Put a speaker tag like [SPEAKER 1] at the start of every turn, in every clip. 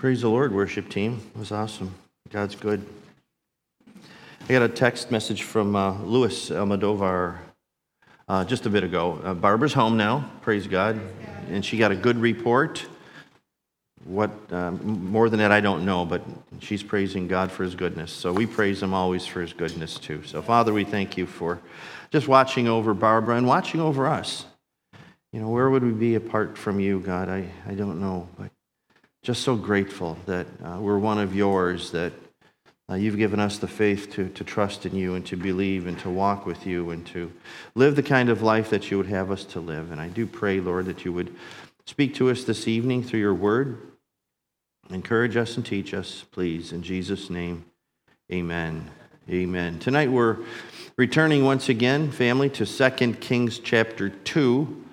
[SPEAKER 1] Praise the Lord, worship team. It was awesome. God's good. I got a text message from uh, Louis Almodovar uh, just a bit ago. Uh, Barbara's home now, praise God, and she got a good report. What um, more than that, I don't know, but she's praising God for His goodness. So we praise Him always for His goodness too. So Father, we thank you for just watching over Barbara and watching over us. You know, where would we be apart from you, God? I, I don't know, but just so grateful that uh, we're one of yours, that uh, you've given us the faith to, to trust in you and to believe and to walk with you and to live the kind of life that you would have us to live. And I do pray, Lord, that you would speak to us this evening through your word. Encourage us and teach us, please. In Jesus' name, amen. Amen. Tonight we're returning once again, family, to 2 Kings chapter 2.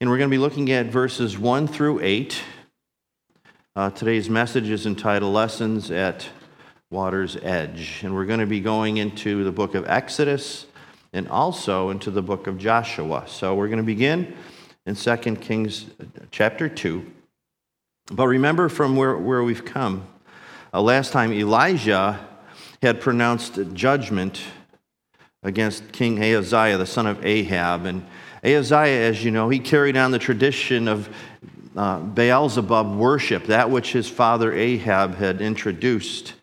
[SPEAKER 1] And we're going to be looking at verses 1 through 8. Uh, today's message is entitled Lessons at Water's Edge. And we're going to be going into the book of Exodus and also into the book of Joshua. So we're going to begin in 2 Kings chapter 2. But remember from where, where we've come. Uh, last time Elijah had pronounced judgment against King Ahaziah, the son of Ahab. And Ahaziah, as you know, he carried on the tradition of uh, Beelzebub worship, that which his father Ahab had introduced.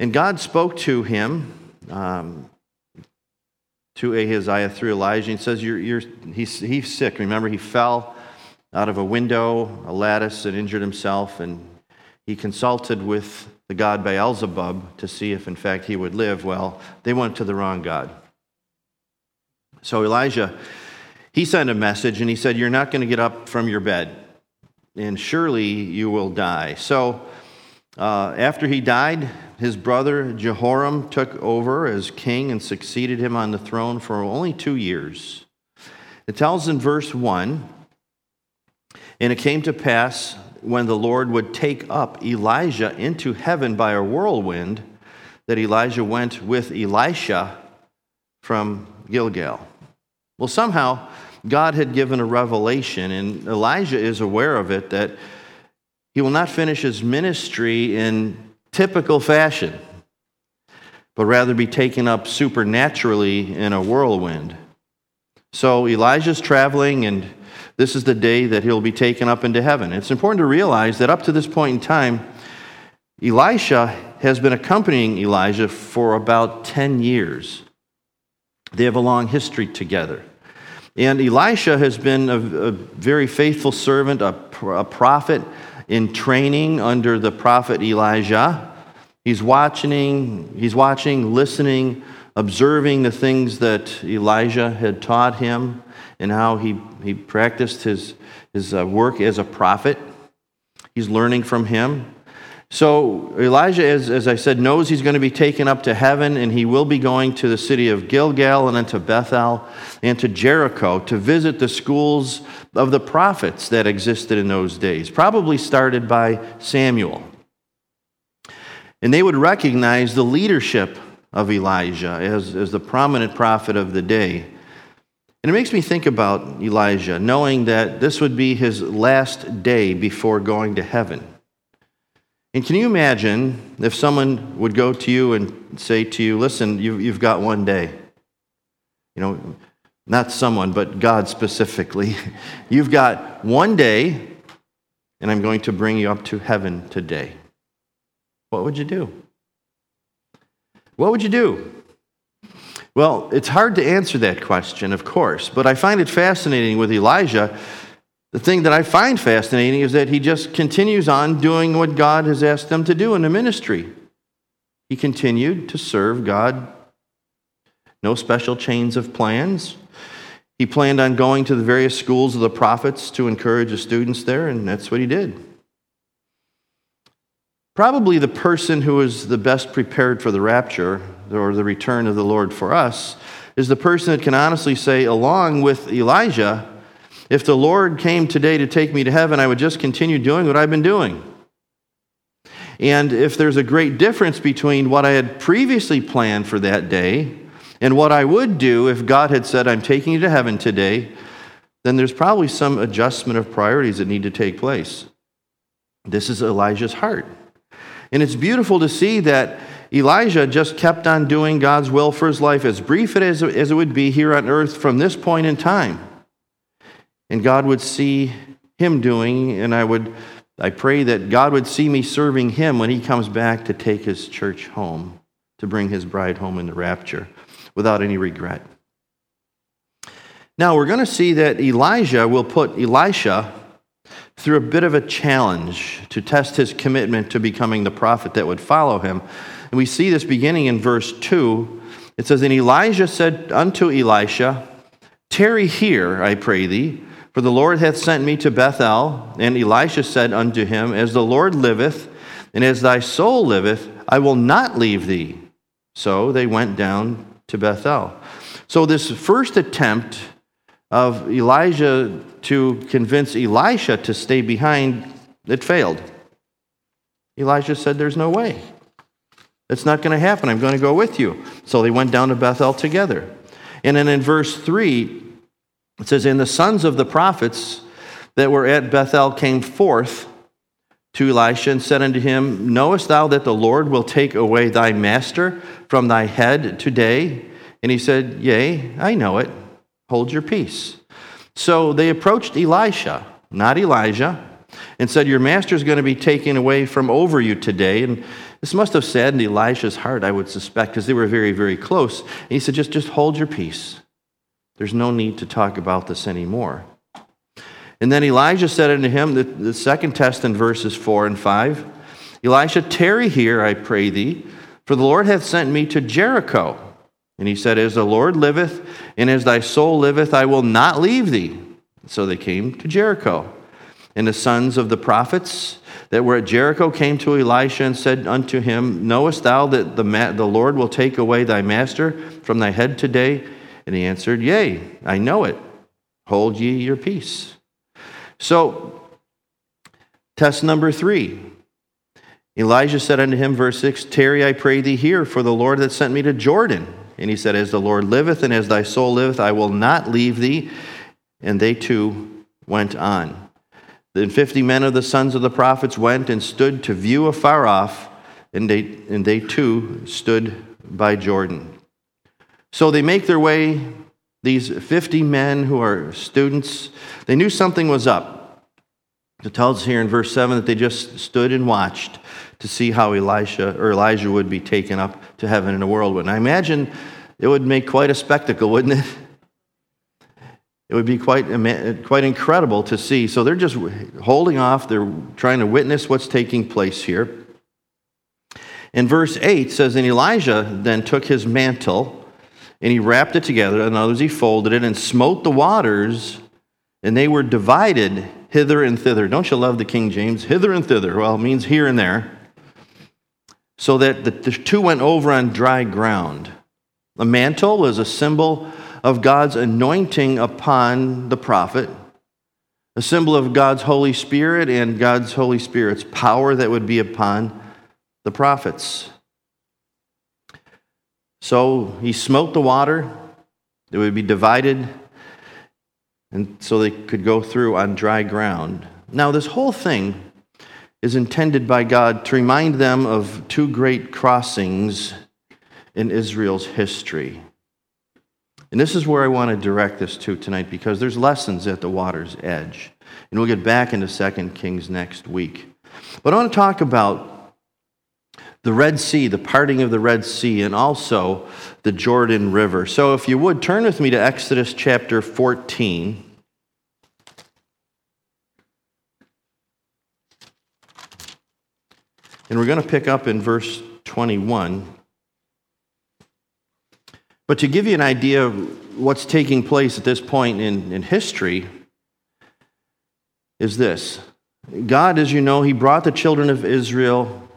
[SPEAKER 1] And God spoke to him, um, to Ahaziah through Elijah. He says, you're, you're, he's, he's sick. Remember, he fell out of a window, a lattice, and injured himself. And he consulted with the god Beelzebub to see if, in fact, he would live. Well, they went to the wrong God. So Elijah, he sent a message and he said, You're not going to get up from your bed and surely you will die. So, uh, after he died, his brother Jehoram took over as king and succeeded him on the throne for only two years. It tells in verse 1 And it came to pass when the Lord would take up Elijah into heaven by a whirlwind that Elijah went with Elisha from Gilgal. Well, somehow, God had given a revelation, and Elijah is aware of it, that he will not finish his ministry in typical fashion, but rather be taken up supernaturally in a whirlwind. So Elijah's traveling, and this is the day that he'll be taken up into heaven. It's important to realize that up to this point in time, Elisha has been accompanying Elijah for about 10 years. They have a long history together. And Elisha has been a, a very faithful servant, a, a prophet in training under the prophet Elijah. He's watching, he's watching, listening, observing the things that Elijah had taught him and how he, he practiced his, his uh, work as a prophet. He's learning from him. So Elijah, as, as I said, knows he's going to be taken up to heaven, and he will be going to the city of Gilgal and then to Bethel and to Jericho to visit the schools of the prophets that existed in those days, probably started by Samuel. And they would recognize the leadership of Elijah as, as the prominent prophet of the day. And it makes me think about Elijah, knowing that this would be his last day before going to heaven. And can you imagine if someone would go to you and say to you, listen, you've got one day? You know, not someone, but God specifically. You've got one day, and I'm going to bring you up to heaven today. What would you do? What would you do? Well, it's hard to answer that question, of course, but I find it fascinating with Elijah the thing that I find fascinating is that he just continues on doing what God has asked them to do in the ministry. He continued to serve God. No special chains of plans. He planned on going to the various schools of the prophets to encourage the students there, and that's what he did. Probably the person who is the best prepared for the rapture or the return of the Lord for us is the person that can honestly say, along with Elijah, if the Lord came today to take me to heaven, I would just continue doing what I've been doing. And if there's a great difference between what I had previously planned for that day and what I would do if God had said, I'm taking you to heaven today, then there's probably some adjustment of priorities that need to take place. This is Elijah's heart. And it's beautiful to see that Elijah just kept on doing God's will for his life, as brief as, as it would be here on earth from this point in time. And God would see him doing, and I would I pray that God would see me serving him when he comes back to take his church home, to bring his bride home in the rapture without any regret. Now, we're going to see that Elijah will put Elisha through a bit of a challenge to test his commitment to becoming the prophet that would follow him. And we see this beginning in verse 2. It says, And Elijah said unto Elisha, Tarry here, I pray thee for the Lord hath sent me to Bethel. And Elisha said unto him, As the Lord liveth, and as thy soul liveth, I will not leave thee. So they went down to Bethel. So, this first attempt of Elijah to convince Elisha to stay behind, it failed. Elijah said, There's no way. It's not going to happen. I'm going to go with you. So they went down to Bethel together. And then in verse 3, it says, And the sons of the prophets that were at Bethel came forth to Elisha and said unto him, Knowest thou that the Lord will take away thy master from thy head today? And he said, Yea, I know it. Hold your peace. So they approached Elisha, not Elijah, and said, Your master is going to be taken away from over you today. And this must have saddened Elisha's heart, I would suspect, because they were very, very close. And he said, Just, just hold your peace. There's no need to talk about this anymore. And then Elijah said unto him, the, the second test in verses 4 and 5 Elisha, tarry here, I pray thee, for the Lord hath sent me to Jericho. And he said, As the Lord liveth, and as thy soul liveth, I will not leave thee. So they came to Jericho. And the sons of the prophets that were at Jericho came to Elisha and said unto him, Knowest thou that the, ma- the Lord will take away thy master from thy head today? And he answered, Yea, I know it. Hold ye your peace. So, test number three. Elijah said unto him, verse 6, Tarry, I pray thee here, for the Lord that sent me to Jordan. And he said, As the Lord liveth and as thy soul liveth, I will not leave thee. And they too went on. Then fifty men of the sons of the prophets went and stood to view afar off, and they, and they too stood by Jordan. So they make their way, these 50 men who are students, they knew something was up. It tells here in verse 7 that they just stood and watched to see how Elisha or Elijah would be taken up to heaven in a whirlwind. I imagine it would make quite a spectacle, wouldn't it? It would be quite, quite incredible to see. So they're just holding off. They're trying to witness what's taking place here. In verse 8 says, And Elijah then took his mantle and he wrapped it together. In other words, he folded it and smote the waters, and they were divided hither and thither. Don't you love the King James? Hither and thither. Well, it means here and there. So that the, the two went over on dry ground. The mantle was a symbol of God's anointing upon the prophet, a symbol of God's Holy Spirit and God's Holy Spirit's power that would be upon the prophets. So he smote the water, it would be divided, and so they could go through on dry ground. Now, this whole thing is intended by God to remind them of two great crossings in Israel's history. And this is where I want to direct this to tonight because there's lessons at the water's edge. And we'll get back into 2 Kings next week. But I want to talk about the Red Sea, the parting of the Red Sea, and also the Jordan River. So, if you would, turn with me to Exodus chapter 14. And we're going to pick up in verse 21. But to give you an idea of what's taking place at this point in, in history, is this God, as you know, He brought the children of Israel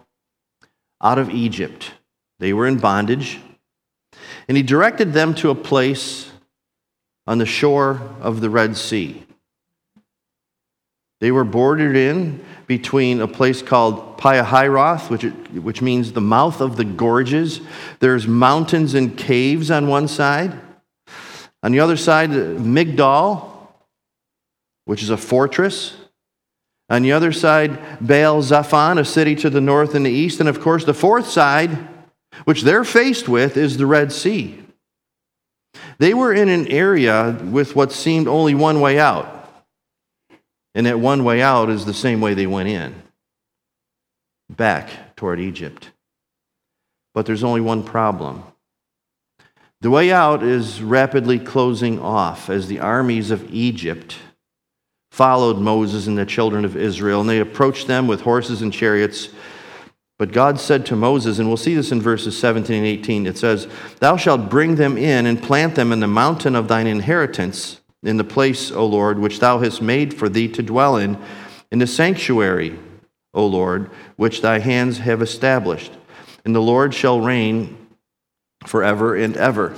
[SPEAKER 1] out of Egypt. They were in bondage. And he directed them to a place on the shore of the Red Sea. They were bordered in between a place called Pihahiroth, which, which means the mouth of the gorges. There's mountains and caves on one side. On the other side, Migdol, which is a fortress. On the other side, Baal Zephon, a city to the north and the east. And of course, the fourth side, which they're faced with, is the Red Sea. They were in an area with what seemed only one way out. And that one way out is the same way they went in back toward Egypt. But there's only one problem. The way out is rapidly closing off as the armies of Egypt followed Moses and the children of Israel, and they approached them with horses and chariots. But God said to Moses, and we'll see this in verses 17 and 18, it says, Thou shalt bring them in and plant them in the mountain of thine inheritance, in the place, O Lord, which thou hast made for thee to dwell in, in the sanctuary, O Lord, which thy hands have established. And the Lord shall reign forever and ever.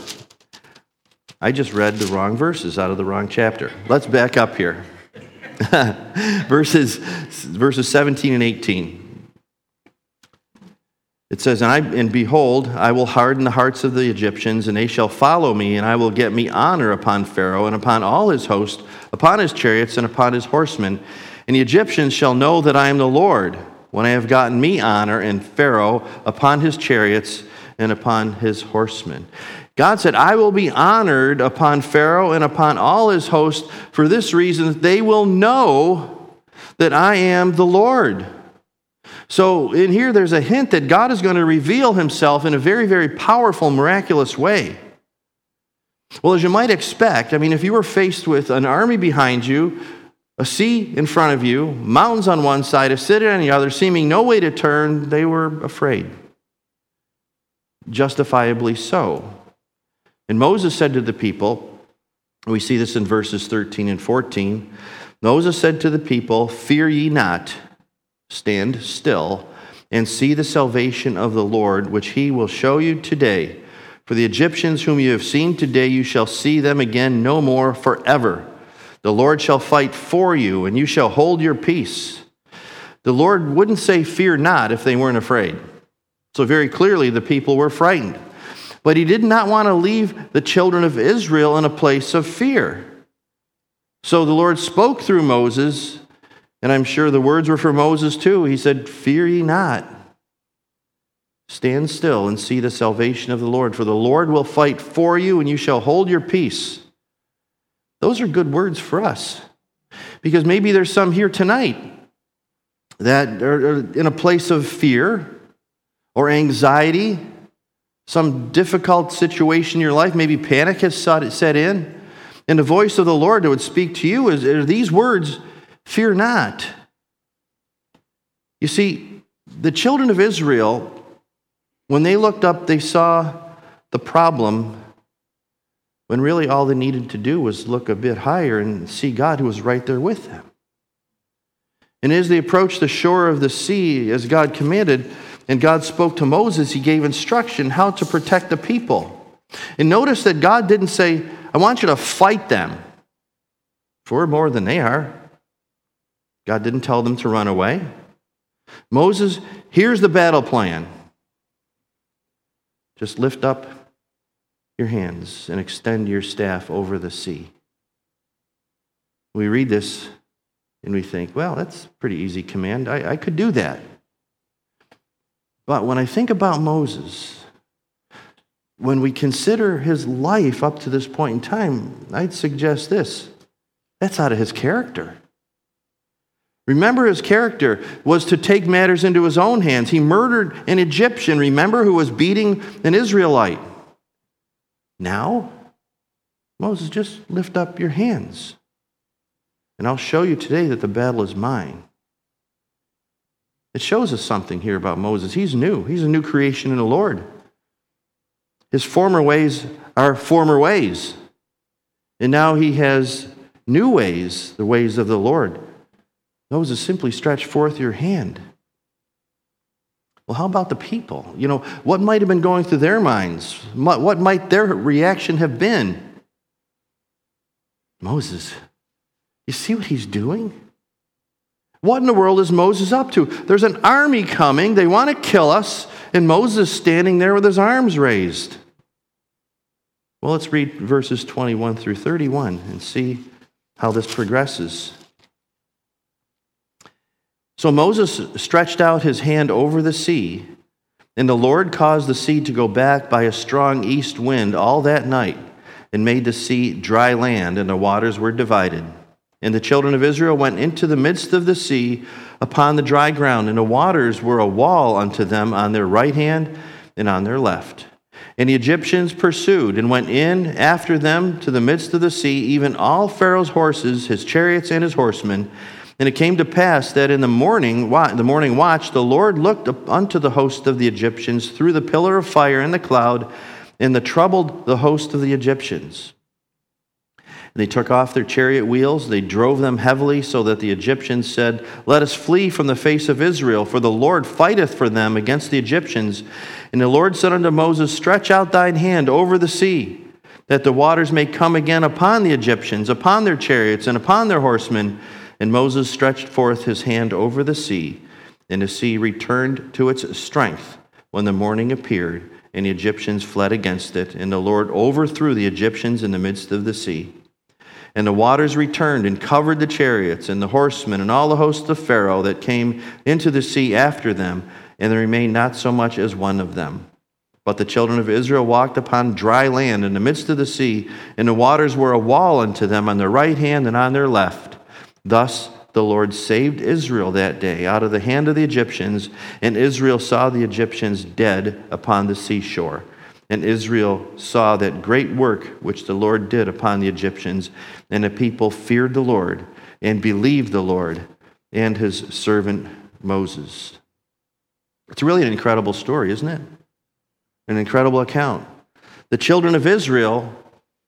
[SPEAKER 1] I just read the wrong verses out of the wrong chapter. Let's back up here. verses, verses 17 and 18. It says, and, I, and behold, I will harden the hearts of the Egyptians, and they shall follow me, and I will get me honor upon Pharaoh and upon all his host, upon his chariots and upon his horsemen. And the Egyptians shall know that I am the Lord, when I have gotten me honor and Pharaoh upon his chariots and upon his horsemen. God said, I will be honored upon Pharaoh and upon all his host for this reason they will know that I am the Lord. So, in here, there's a hint that God is going to reveal himself in a very, very powerful, miraculous way. Well, as you might expect, I mean, if you were faced with an army behind you, a sea in front of you, mountains on one side, a city on the other, seeming no way to turn, they were afraid. Justifiably so. And Moses said to the people, we see this in verses 13 and 14. Moses said to the people, Fear ye not, stand still, and see the salvation of the Lord, which he will show you today. For the Egyptians whom you have seen today, you shall see them again no more forever. The Lord shall fight for you, and you shall hold your peace. The Lord wouldn't say, Fear not, if they weren't afraid. So, very clearly, the people were frightened. But he did not want to leave the children of Israel in a place of fear. So the Lord spoke through Moses, and I'm sure the words were for Moses too. He said, Fear ye not. Stand still and see the salvation of the Lord, for the Lord will fight for you, and you shall hold your peace. Those are good words for us. Because maybe there's some here tonight that are in a place of fear or anxiety some difficult situation in your life, maybe panic has set in, and the voice of the Lord that would speak to you is are these words, fear not. You see, the children of Israel, when they looked up, they saw the problem when really all they needed to do was look a bit higher and see God who was right there with them. And as they approached the shore of the sea, as God commanded, and God spoke to Moses, he gave instruction how to protect the people. And notice that God didn't say, I want you to fight them, for we're more than they are. God didn't tell them to run away. Moses, here's the battle plan. Just lift up your hands and extend your staff over the sea. We read this and we think, well, that's pretty easy command. I, I could do that. But when I think about Moses, when we consider his life up to this point in time, I'd suggest this that's out of his character. Remember, his character was to take matters into his own hands. He murdered an Egyptian, remember, who was beating an Israelite. Now, Moses, just lift up your hands. And I'll show you today that the battle is mine. It shows us something here about Moses. He's new, he's a new creation in the Lord. His former ways are former ways. And now he has new ways, the ways of the Lord. Moses, simply stretch forth your hand. Well, how about the people? You know, what might have been going through their minds? What might their reaction have been? Moses, you see what he's doing? What in the world is Moses up to? There's an army coming. They want to kill us. And Moses standing there with his arms raised. Well, let's read verses 21 through 31 and see how this progresses. So Moses stretched out his hand over the sea, and the Lord caused the sea to go back by a strong east wind all that night, and made the sea dry land, and the waters were divided. And the children of Israel went into the midst of the sea upon the dry ground, and the waters were a wall unto them on their right hand and on their left. And the Egyptians pursued and went in after them to the midst of the sea, even all Pharaoh's horses, his chariots, and his horsemen. And it came to pass that in the morning, the morning watch, the Lord looked unto the host of the Egyptians through the pillar of fire and the cloud, and the troubled the host of the Egyptians. They took off their chariot wheels, they drove them heavily, so that the Egyptians said, Let us flee from the face of Israel, for the Lord fighteth for them against the Egyptians. And the Lord said unto Moses, Stretch out thine hand over the sea, that the waters may come again upon the Egyptians, upon their chariots, and upon their horsemen. And Moses stretched forth his hand over the sea, and the sea returned to its strength when the morning appeared, and the Egyptians fled against it. And the Lord overthrew the Egyptians in the midst of the sea. And the waters returned and covered the chariots and the horsemen and all the hosts of Pharaoh that came into the sea after them, and there remained not so much as one of them. But the children of Israel walked upon dry land in the midst of the sea, and the waters were a wall unto them on their right hand and on their left. Thus the Lord saved Israel that day out of the hand of the Egyptians, and Israel saw the Egyptians dead upon the seashore. And Israel saw that great work which the Lord did upon the Egyptians, and the people feared the Lord and believed the Lord and his servant Moses. It's really an incredible story, isn't it? An incredible account. The children of Israel,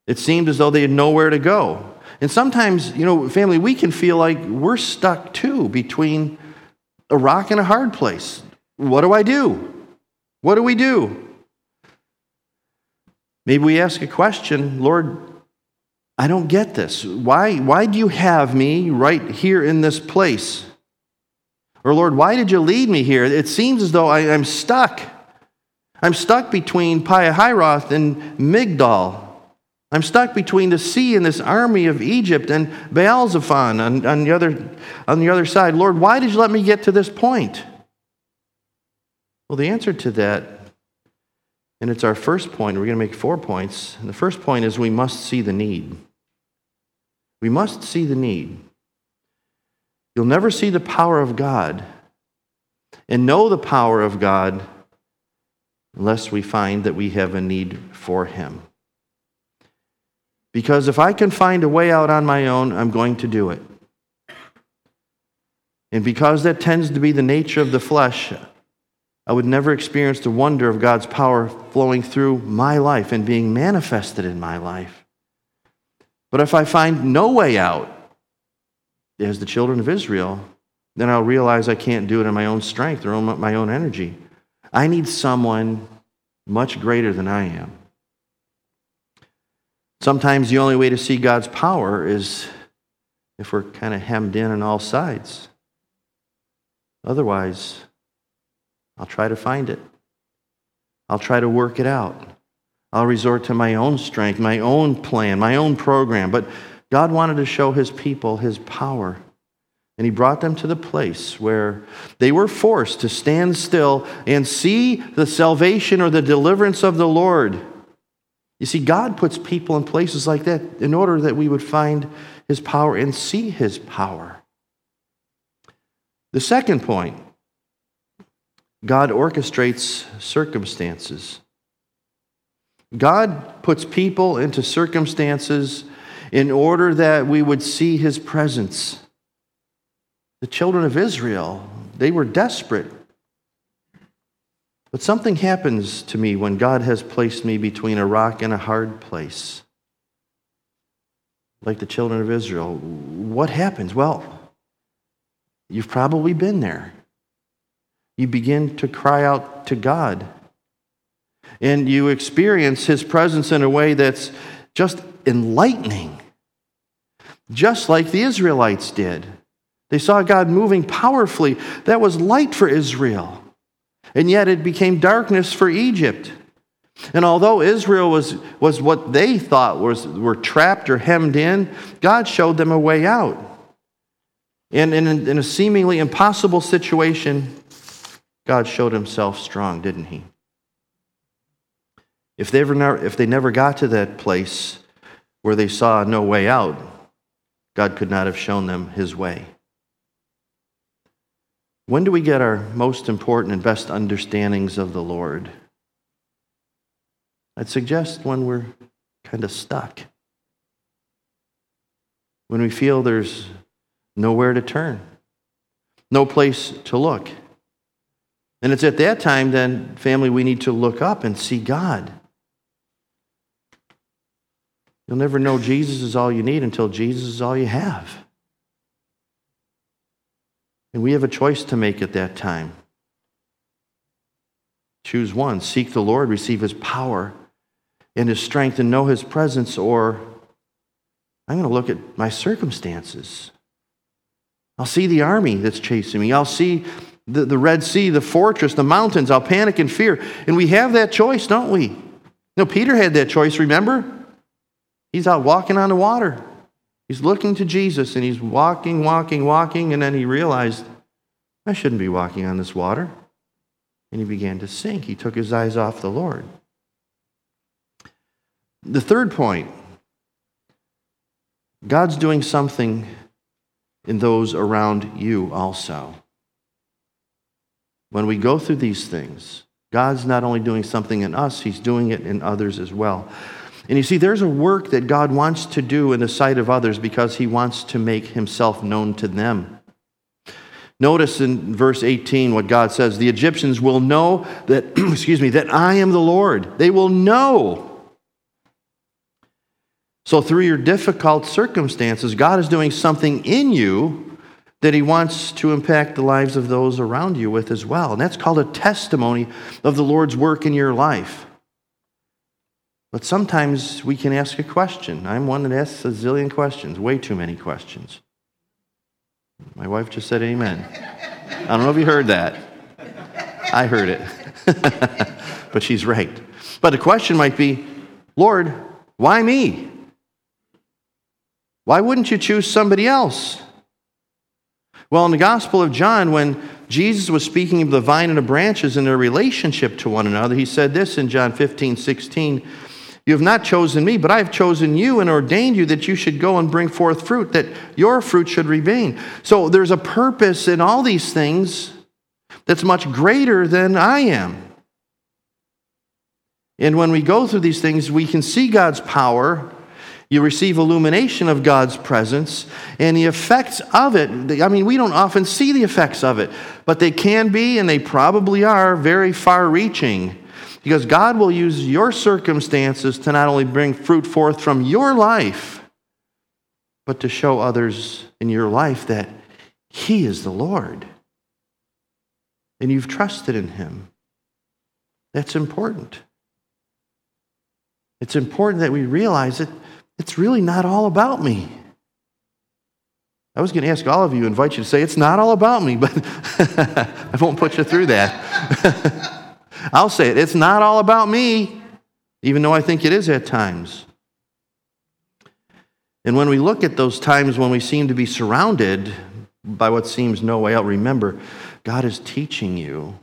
[SPEAKER 1] it seemed as though they had nowhere to go. And sometimes, you know, family, we can feel like we're stuck too between a rock and a hard place. What do I do? What do we do? Maybe we ask a question, Lord, I don't get this. Why, why do you have me right here in this place? Or, Lord, why did you lead me here? It seems as though I, am stuck. I'm stuck between Pihahiroth and Migdol. I'm stuck between the sea and this army of Egypt and Baal-zephon on, on, the other, on the other side. Lord, why did you let me get to this point? Well, the answer to that and it's our first point. We're going to make four points. And the first point is we must see the need. We must see the need. You'll never see the power of God and know the power of God unless we find that we have a need for Him. Because if I can find a way out on my own, I'm going to do it. And because that tends to be the nature of the flesh, I would never experience the wonder of God's power flowing through my life and being manifested in my life. But if I find no way out, as the children of Israel, then I'll realize I can't do it in my own strength or my own energy. I need someone much greater than I am. Sometimes the only way to see God's power is if we're kind of hemmed in on all sides. Otherwise, I'll try to find it. I'll try to work it out. I'll resort to my own strength, my own plan, my own program. But God wanted to show his people his power. And he brought them to the place where they were forced to stand still and see the salvation or the deliverance of the Lord. You see, God puts people in places like that in order that we would find his power and see his power. The second point God orchestrates circumstances. God puts people into circumstances in order that we would see his presence. The children of Israel, they were desperate. But something happens to me when God has placed me between a rock and a hard place. Like the children of Israel. What happens? Well, you've probably been there you begin to cry out to God. And you experience His presence in a way that's just enlightening, just like the Israelites did. They saw God moving powerfully. That was light for Israel. And yet it became darkness for Egypt. And although Israel was, was what they thought was, were trapped or hemmed in, God showed them a way out. And in, in a seemingly impossible situation, God showed himself strong, didn't he? If they, ever, if they never got to that place where they saw no way out, God could not have shown them his way. When do we get our most important and best understandings of the Lord? I'd suggest when we're kind of stuck. When we feel there's nowhere to turn, no place to look. And it's at that time, then, family, we need to look up and see God. You'll never know Jesus is all you need until Jesus is all you have. And we have a choice to make at that time. Choose one seek the Lord, receive his power and his strength, and know his presence, or I'm going to look at my circumstances. I'll see the army that's chasing me. I'll see the, the Red Sea, the fortress, the mountains. I'll panic and fear. And we have that choice, don't we? You know, Peter had that choice, remember? He's out walking on the water. He's looking to Jesus and he's walking, walking, walking, and then he realized, I shouldn't be walking on this water. And he began to sink. He took his eyes off the Lord. The third point God's doing something in those around you also. When we go through these things, God's not only doing something in us, He's doing it in others as well. And you see, there's a work that God wants to do in the sight of others because he wants to make himself known to them. Notice in verse 18 what God says the Egyptians will know that, excuse me, that I am the Lord. They will know. So, through your difficult circumstances, God is doing something in you that He wants to impact the lives of those around you with as well. And that's called a testimony of the Lord's work in your life. But sometimes we can ask a question. I'm one that asks a zillion questions, way too many questions. My wife just said amen. I don't know if you heard that. I heard it. but she's right. But the question might be Lord, why me? Why wouldn't you choose somebody else? Well, in the Gospel of John, when Jesus was speaking of the vine and the branches and their relationship to one another, he said this in John 15, 16. You have not chosen me, but I have chosen you and ordained you that you should go and bring forth fruit, that your fruit should remain. So there's a purpose in all these things that's much greater than I am. And when we go through these things, we can see God's power. You receive illumination of God's presence and the effects of it. I mean, we don't often see the effects of it, but they can be and they probably are very far reaching. Because God will use your circumstances to not only bring fruit forth from your life, but to show others in your life that He is the Lord. And you've trusted in Him. That's important. It's important that we realize that it's really not all about me. I was going to ask all of you, invite you to say, it's not all about me, but I won't put you through that. I'll say it. It's not all about me, even though I think it is at times. And when we look at those times when we seem to be surrounded by what seems no way out, remember, God is teaching you,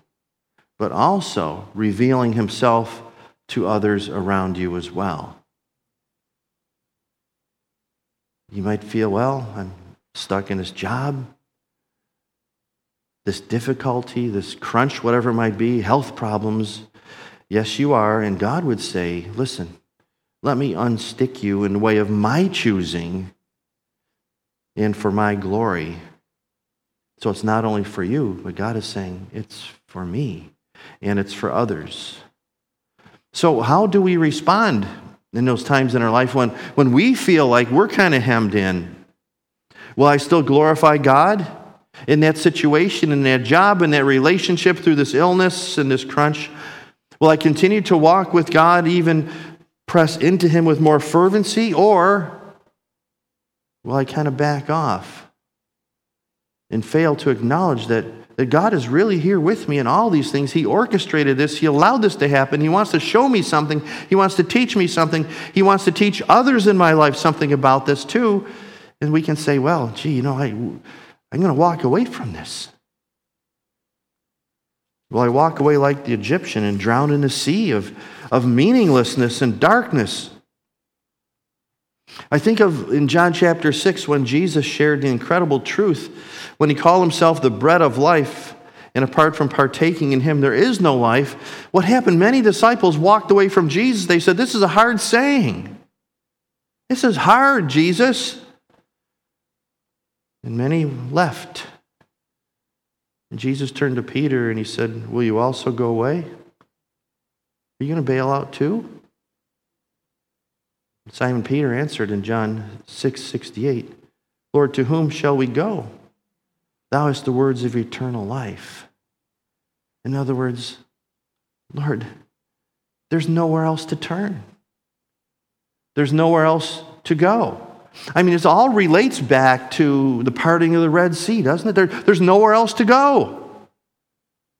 [SPEAKER 1] but also revealing himself to others around you as well. You might feel, well, I'm stuck in this job this difficulty, this crunch, whatever it might be, health problems. Yes, you are. And God would say, listen, let me unstick you in the way of my choosing and for my glory. So it's not only for you, but God is saying it's for me and it's for others. So, how do we respond in those times in our life when, when we feel like we're kind of hemmed in? Will I still glorify God? in that situation, in that job, in that relationship through this illness and this crunch? Will I continue to walk with God, even press into Him with more fervency, or will I kind of back off and fail to acknowledge that, that God is really here with me in all these things? He orchestrated this, He allowed this to happen. He wants to show me something, He wants to teach me something, He wants to teach others in my life something about this too. And we can say, well, gee, you know, I I'm going to walk away from this. Will I walk away like the Egyptian and drown in a sea of, of meaninglessness and darkness? I think of in John chapter 6 when Jesus shared the incredible truth when he called himself the bread of life, and apart from partaking in him, there is no life. What happened? Many disciples walked away from Jesus. They said, This is a hard saying. This is hard, Jesus. And many left. And Jesus turned to Peter and he said, Will you also go away? Are you going to bail out too? Simon Peter answered in John 6 68, Lord, to whom shall we go? Thou hast the words of eternal life. In other words, Lord, there's nowhere else to turn. There's nowhere else to go. I mean, it all relates back to the parting of the Red Sea, doesn't it? There, there's nowhere else to go.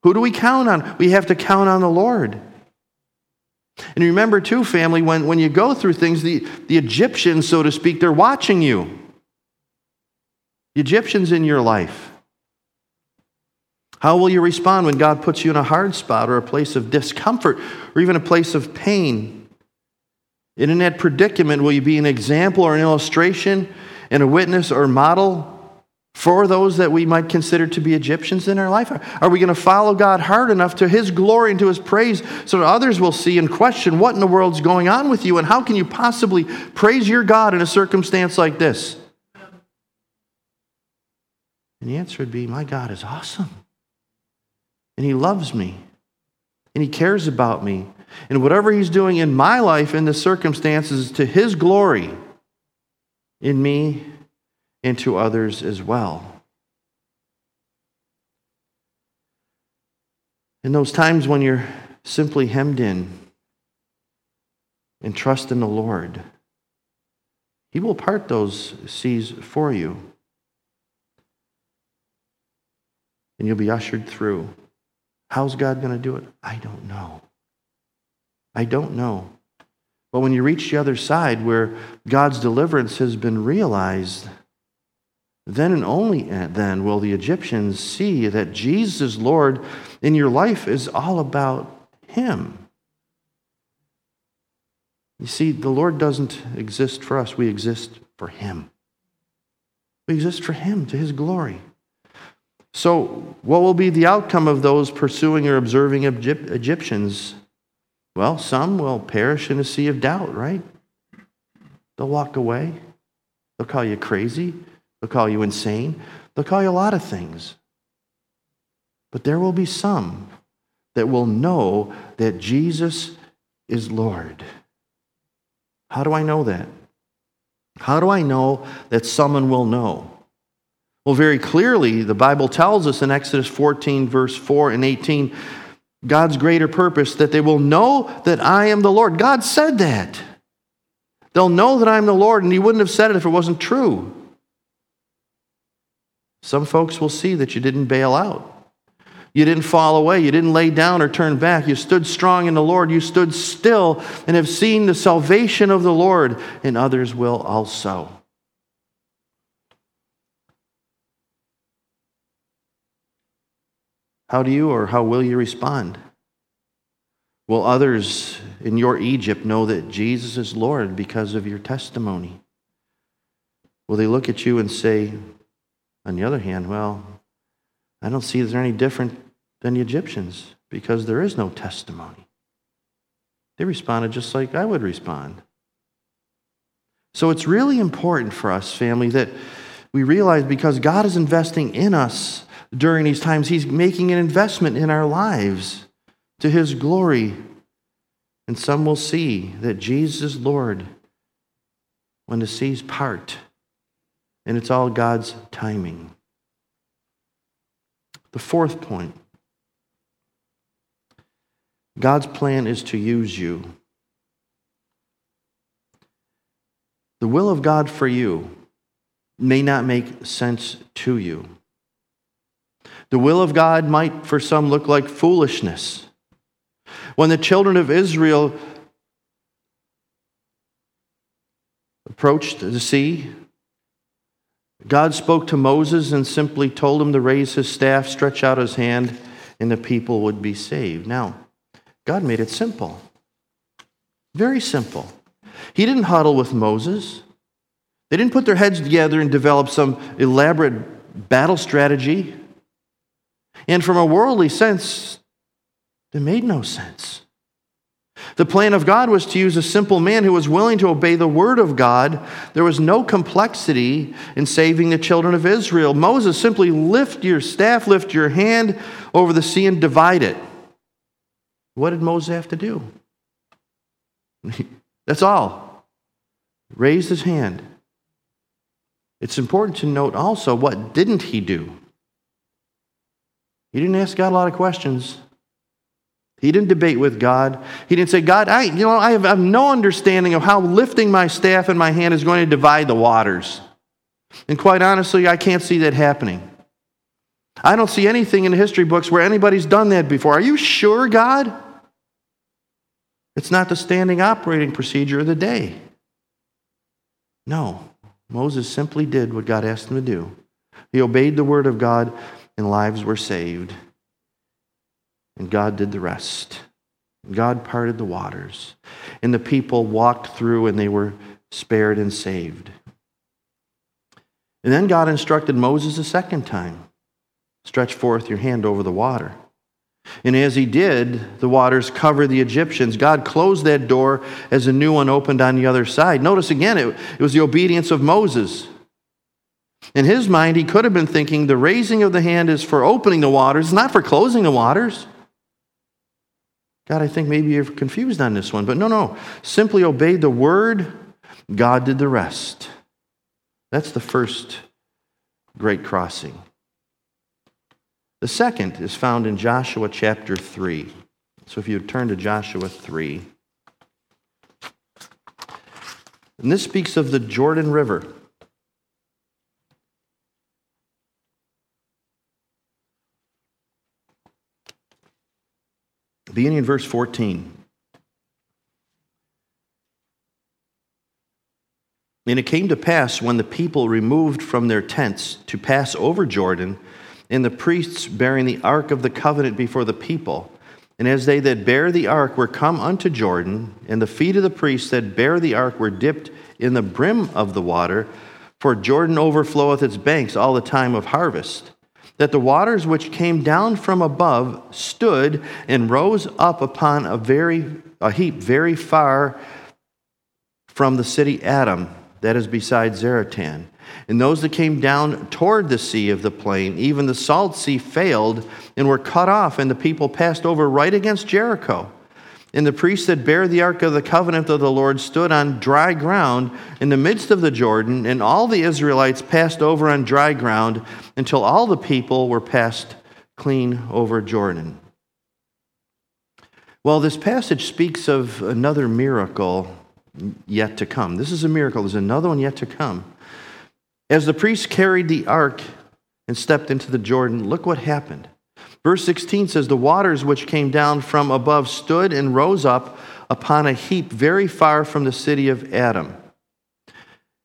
[SPEAKER 1] Who do we count on? We have to count on the Lord. And remember, too, family, when, when you go through things, the, the Egyptians, so to speak, they're watching you. The Egyptians in your life. How will you respond when God puts you in a hard spot or a place of discomfort or even a place of pain? And in that predicament, will you be an example or an illustration and a witness or model for those that we might consider to be Egyptians in our life? Are we going to follow God hard enough to His glory and to His praise so that others will see and question what in the world's going on with you and how can you possibly praise your God in a circumstance like this? And the answer would be My God is awesome. And He loves me. And He cares about me. And whatever He's doing in my life, in the circumstances, is to His glory in me and to others as well. In those times when you're simply hemmed in and trust in the Lord, He will part those seas for you. And you'll be ushered through. How's God going to do it? I don't know. I don't know. But when you reach the other side where God's deliverance has been realized, then and only uh, then will the Egyptians see that Jesus, Lord, in your life is all about Him. You see, the Lord doesn't exist for us, we exist for Him. We exist for Him, to His glory. So, what will be the outcome of those pursuing or observing Egyptians? Well, some will perish in a sea of doubt, right? They'll walk away. They'll call you crazy. They'll call you insane. They'll call you a lot of things. But there will be some that will know that Jesus is Lord. How do I know that? How do I know that someone will know? Well, very clearly, the Bible tells us in Exodus 14, verse 4 and 18, God's greater purpose, that they will know that I am the Lord. God said that. They'll know that I'm the Lord, and He wouldn't have said it if it wasn't true. Some folks will see that you didn't bail out. You didn't fall away. You didn't lay down or turn back. You stood strong in the Lord. You stood still and have seen the salvation of the Lord, and others will also. How do you or how will you respond? Will others in your Egypt know that Jesus is Lord because of your testimony? Will they look at you and say, on the other hand, well, I don't see they're any different than the Egyptians because there is no testimony. They responded just like I would respond. So it's really important for us, family, that we realize because God is investing in us during these times. He's making an investment in our lives to His glory. And some will see that Jesus is Lord when the seas part, and it's all God's timing. The fourth point God's plan is to use you. The will of God for you may not make sense to you. The will of God might, for some, look like foolishness. When the children of Israel approached the sea, God spoke to Moses and simply told him to raise his staff, stretch out his hand, and the people would be saved. Now, God made it simple. Very simple. He didn't huddle with Moses. They didn't put their heads together and develop some elaborate battle strategy. And from a worldly sense, it made no sense. The plan of God was to use a simple man who was willing to obey the word of God. There was no complexity in saving the children of Israel. Moses simply lift your staff, lift your hand over the sea and divide it. What did Moses have to do? That's all. Raised his hand. It's important to note also what didn't he do? He didn't ask God a lot of questions. He didn't debate with God. He didn't say, God, I, you know, I have, I have no understanding of how lifting my staff in my hand is going to divide the waters. And quite honestly, I can't see that happening. I don't see anything in the history books where anybody's done that before. Are you sure, God? It's not the standing operating procedure of the day. No, Moses simply did what God asked him to do. He obeyed the word of God, and lives were saved and God did the rest. God parted the waters, and the people walked through and they were spared and saved. And then God instructed Moses a second time stretch forth your hand over the water. And as he did, the waters covered the Egyptians. God closed that door as a new one opened on the other side. Notice again, it, it was the obedience of Moses. In his mind, he could have been thinking the raising of the hand is for opening the waters, not for closing the waters. God, I think maybe you're confused on this one. But no, no. Simply obeyed the word, God did the rest. That's the first great crossing. The second is found in Joshua chapter 3. So if you turn to Joshua 3. And this speaks of the Jordan River. Beginning in verse 14. And it came to pass when the people removed from their tents to pass over Jordan, and the priests bearing the ark of the covenant before the people. And as they that bear the ark were come unto Jordan, and the feet of the priests that bear the ark were dipped in the brim of the water, for Jordan overfloweth its banks all the time of harvest that the waters which came down from above stood and rose up upon a very a heap very far from the city Adam that is beside Zaretan. And those that came down toward the sea of the plain, even the salt sea failed and were cut off, and the people passed over right against Jericho. And the priests that bare the ark of the covenant of the Lord stood on dry ground in the midst of the Jordan, and all the Israelites passed over on dry ground until all the people were passed clean over Jordan. Well, this passage speaks of another miracle yet to come. This is a miracle, there's another one yet to come. As the priests carried the ark and stepped into the Jordan, look what happened. Verse 16 says, The waters which came down from above stood and rose up upon a heap very far from the city of Adam.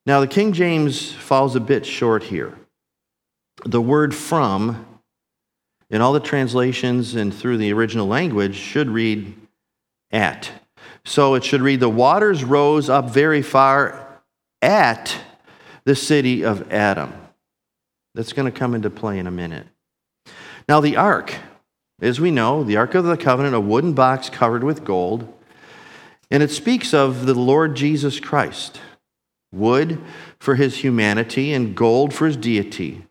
[SPEAKER 1] Now, the King James falls a bit short here. The word from, in all the translations and through the original language, should read at. So it should read, The waters rose up very far at the city of Adam. That's going to come into play in a minute. Now, the ark, as we know, the Ark of the Covenant, a wooden box covered with gold, and it speaks of the Lord Jesus Christ wood for his humanity and gold for his deity.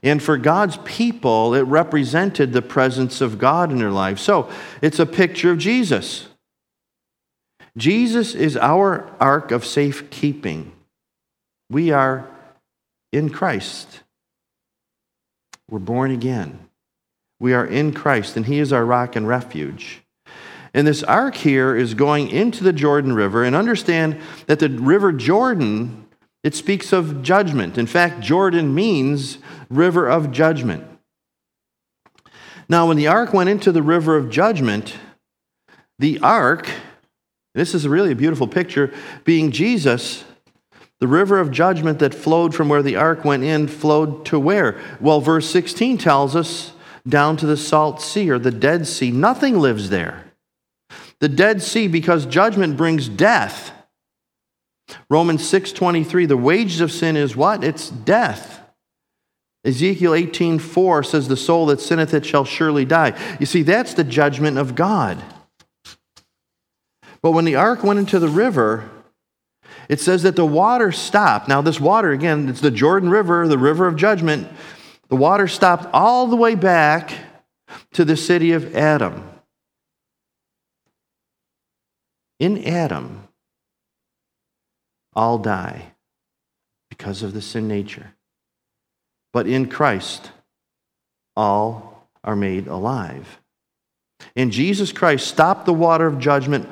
[SPEAKER 1] And for God's people, it represented the presence of God in their life. So it's a picture of Jesus. Jesus is our ark of safekeeping. We are in Christ. We're born again. We are in Christ, and He is our rock and refuge. And this ark here is going into the Jordan River, and understand that the River Jordan, it speaks of judgment. In fact, Jordan means river of judgment. Now, when the ark went into the river of judgment, the ark, this is really a beautiful picture, being Jesus, The river of judgment that flowed from where the ark went in flowed to where? Well, verse 16 tells us down to the salt sea or the Dead Sea. Nothing lives there. The Dead Sea, because judgment brings death. Romans 6:23, the wages of sin is what? It's death. Ezekiel 18:4 says, The soul that sinneth it shall surely die. You see, that's the judgment of God. But when the ark went into the river, it says that the water stopped. Now, this water, again, it's the Jordan River, the river of judgment. The water stopped all the way back to the city of Adam. In Adam, all die because of the sin nature. But in Christ, all are made alive. And Jesus Christ stopped the water of judgment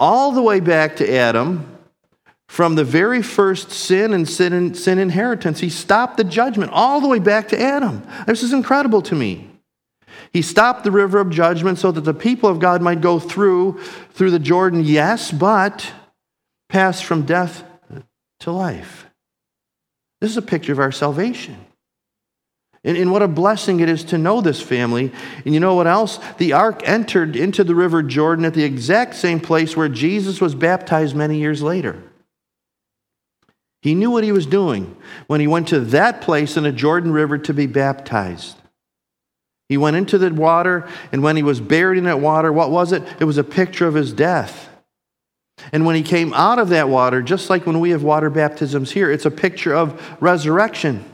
[SPEAKER 1] all the way back to Adam from the very first sin and sin, sin inheritance. He stopped the judgment all the way back to Adam. This is incredible to me. He stopped the river of judgment so that the people of God might go through through the Jordan, yes, but pass from death to life. This is a picture of our salvation. And, and, what a blessing it is to know this family. And you know what else? The ark entered into the river Jordan at the exact same place where Jesus was baptized many years later. He knew what he was doing when he went to that place in the Jordan River to be baptized. He went into the water, and when he was buried in that water, what was it? It was a picture of his death. And when he came out of that water, just like when we have water baptisms here, it's a picture of resurrection.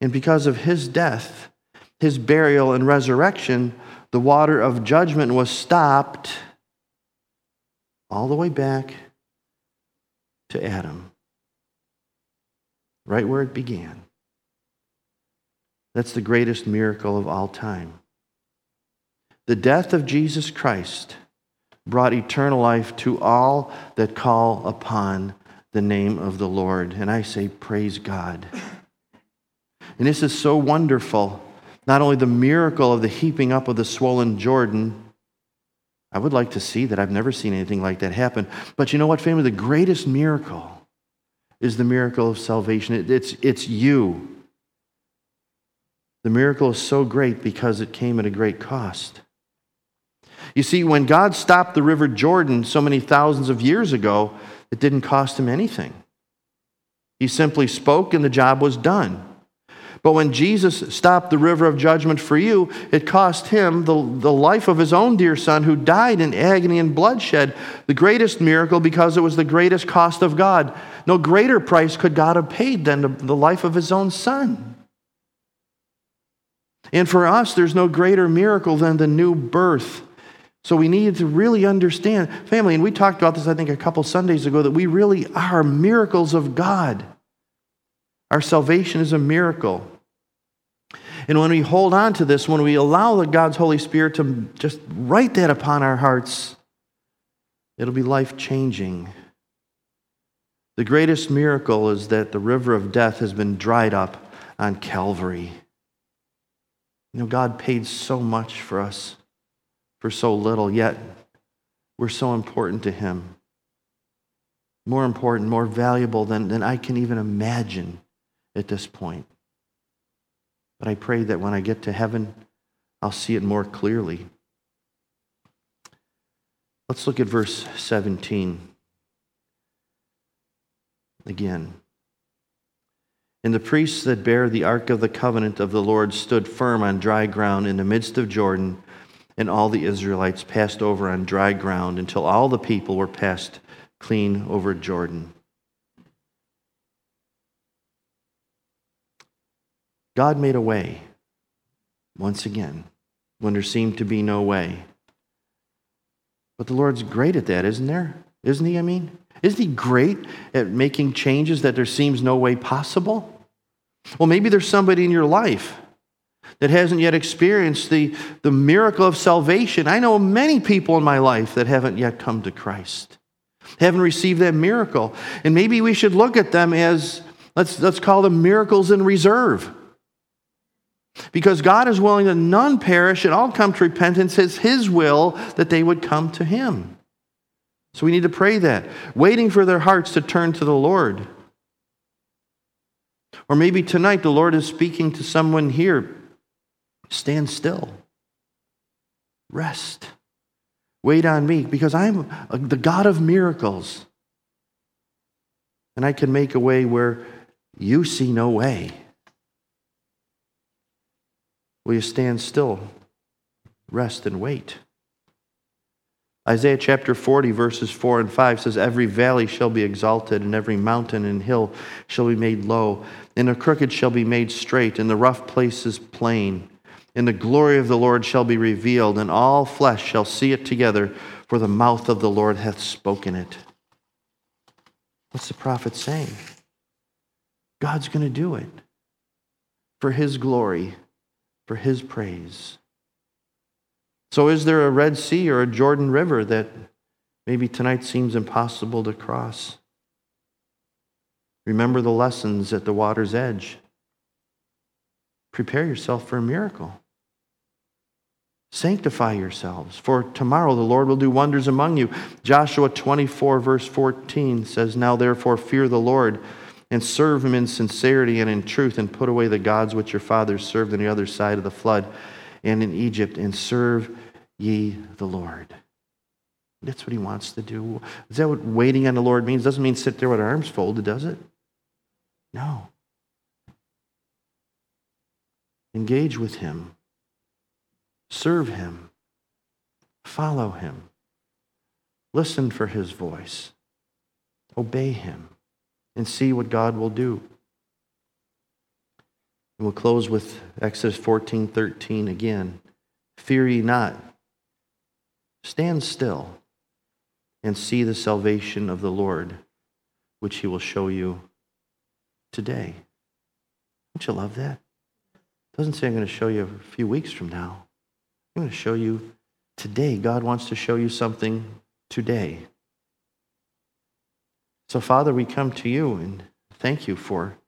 [SPEAKER 1] And because of his death, his burial, and resurrection, the water of judgment was stopped all the way back to Adam, right where it began. That's the greatest miracle of all time. The death of Jesus Christ brought eternal life to all that call upon the name of the Lord. And I say, Praise God. And this is so wonderful. Not only the miracle of the heaping up of the swollen Jordan, I would like to see that. I've never seen anything like that happen. But you know what, family? The greatest miracle is the miracle of salvation. It, it's, it's you. The miracle is so great because it came at a great cost. You see, when God stopped the River Jordan so many thousands of years ago, it didn't cost him anything. He simply spoke and the job was done. But when Jesus stopped the river of judgment for you, it cost him the, the life of his own dear son who died in agony and bloodshed. The greatest miracle because it was the greatest cost of God. No greater price could God have paid than the, the life of his own son. And for us, there's no greater miracle than the new birth. So we need to really understand, family, and we talked about this, I think, a couple Sundays ago, that we really are miracles of God. Our salvation is a miracle. And when we hold on to this, when we allow the God's Holy Spirit to just write that upon our hearts, it'll be life changing. The greatest miracle is that the river of death has been dried up on Calvary. You know, God paid so much for us for so little, yet we're so important to Him. More important, more valuable than, than I can even imagine at this point. But I pray that when I get to heaven, I'll see it more clearly. Let's look at verse 17 again. And the priests that bear the ark of the covenant of the Lord stood firm on dry ground in the midst of Jordan, and all the Israelites passed over on dry ground until all the people were passed clean over Jordan. God made a way once again when there seemed to be no way. But the Lord's great at that, isn't there? Isn't he? I mean, isn't he great at making changes that there seems no way possible? Well, maybe there's somebody in your life that hasn't yet experienced the, the miracle of salvation. I know many people in my life that haven't yet come to Christ, haven't received that miracle. And maybe we should look at them as, let's, let's call them miracles in reserve. Because God is willing that none perish and all come to repentance. It's His will that they would come to Him. So we need to pray that, waiting for their hearts to turn to the Lord. Or maybe tonight the Lord is speaking to someone here. Stand still. Rest. Wait on me because I'm the God of miracles. And I can make a way where you see no way. Will you stand still, rest, and wait? Isaiah chapter 40, verses 4 and 5 says, Every valley shall be exalted, and every mountain and hill shall be made low, and the crooked shall be made straight, and the rough places plain. And the glory of the Lord shall be revealed, and all flesh shall see it together, for the mouth of the Lord hath spoken it. What's the prophet saying? God's going to do it for his glory, for his praise. So, is there a Red Sea or a Jordan River that maybe tonight seems impossible to cross? Remember the lessons at the water's edge. Prepare yourself for a miracle. Sanctify yourselves, for tomorrow the Lord will do wonders among you. Joshua 24, verse 14 says, Now therefore fear the Lord and serve him in sincerity and in truth, and put away the gods which your fathers served on the other side of the flood and in Egypt, and serve ye the Lord. That's what he wants to do. Is that what waiting on the Lord means? Doesn't mean sit there with arms folded, does it? No. Engage with him. Serve him. Follow him. Listen for his voice. Obey him and see what God will do. We'll close with Exodus 14 13 again. Fear ye not, Stand still and see the salvation of the Lord, which he will show you today. Don't you love that? It doesn't say I'm going to show you a few weeks from now. I'm going to show you today. God wants to show you something today. So, Father, we come to you and thank you for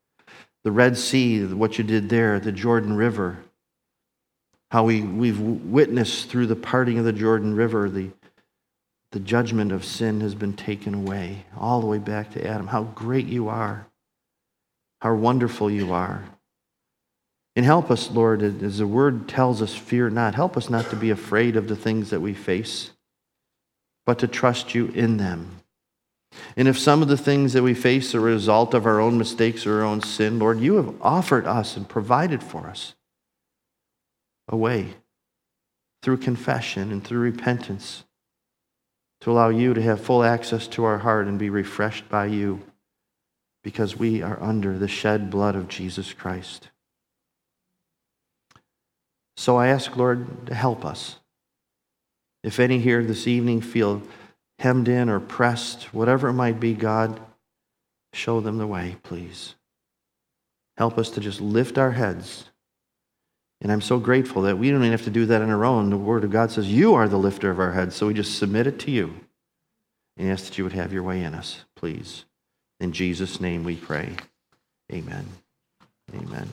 [SPEAKER 1] the Red Sea, what you did there, the Jordan River, how we, we've witnessed through the parting of the Jordan River, the, the judgment of sin has been taken away, all the way back to Adam. How great you are, how wonderful you are. And help us, Lord, as the word tells us, fear not. Help us not to be afraid of the things that we face, but to trust you in them. And if some of the things that we face are a result of our own mistakes or our own sin, Lord, you have offered us and provided for us a way through confession and through repentance to allow you to have full access to our heart and be refreshed by you because we are under the shed blood of Jesus Christ. So I ask, Lord, to help us. If any here this evening feel hemmed in or pressed, whatever it might be, God, show them the way, please. Help us to just lift our heads and I'm so grateful that we don't even have to do that on our own. The Word of God says, You are the lifter of our heads. So we just submit it to you and ask that you would have your way in us, please. In Jesus' name we pray. Amen. Amen.